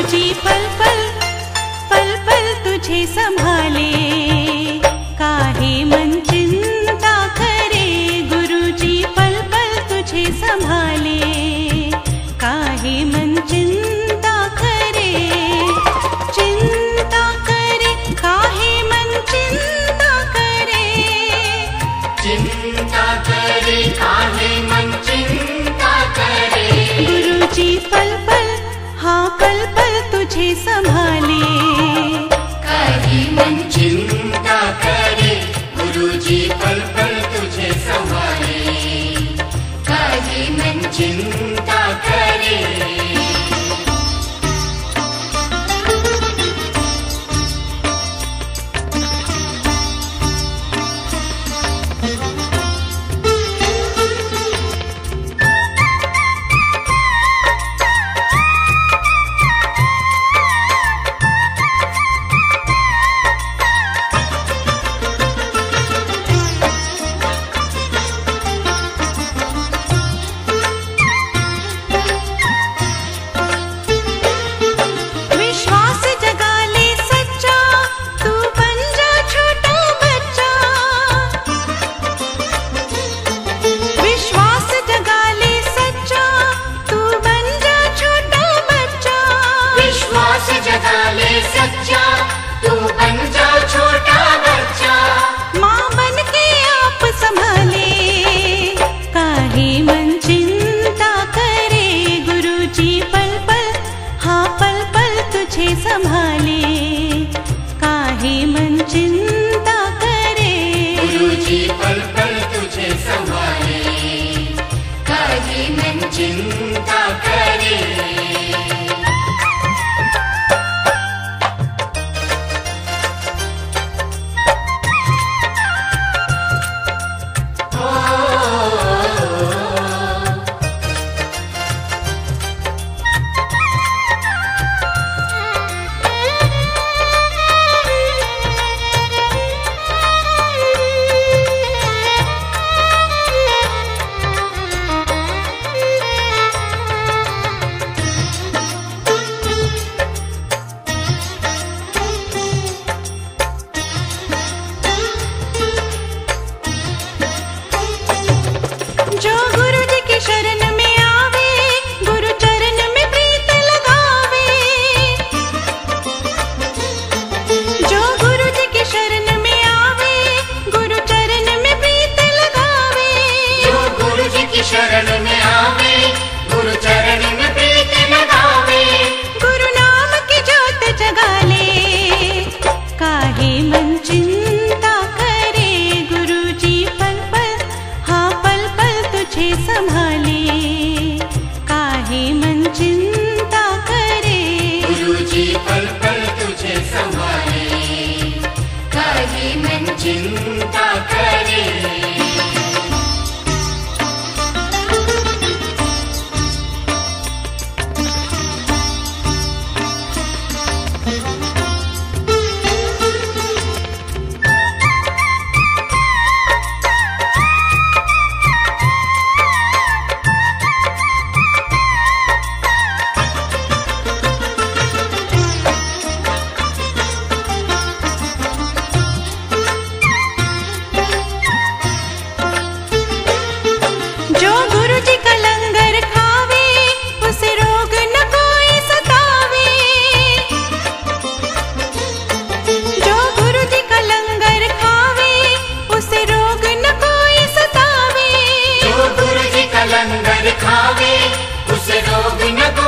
तुझी पल पल पल पल तुझे संभाले तुझे संभाले काहे मन चिंता करे गुरुजी पल पल तुझे संभाले काहे मन चिंता खावे उसे रोग न को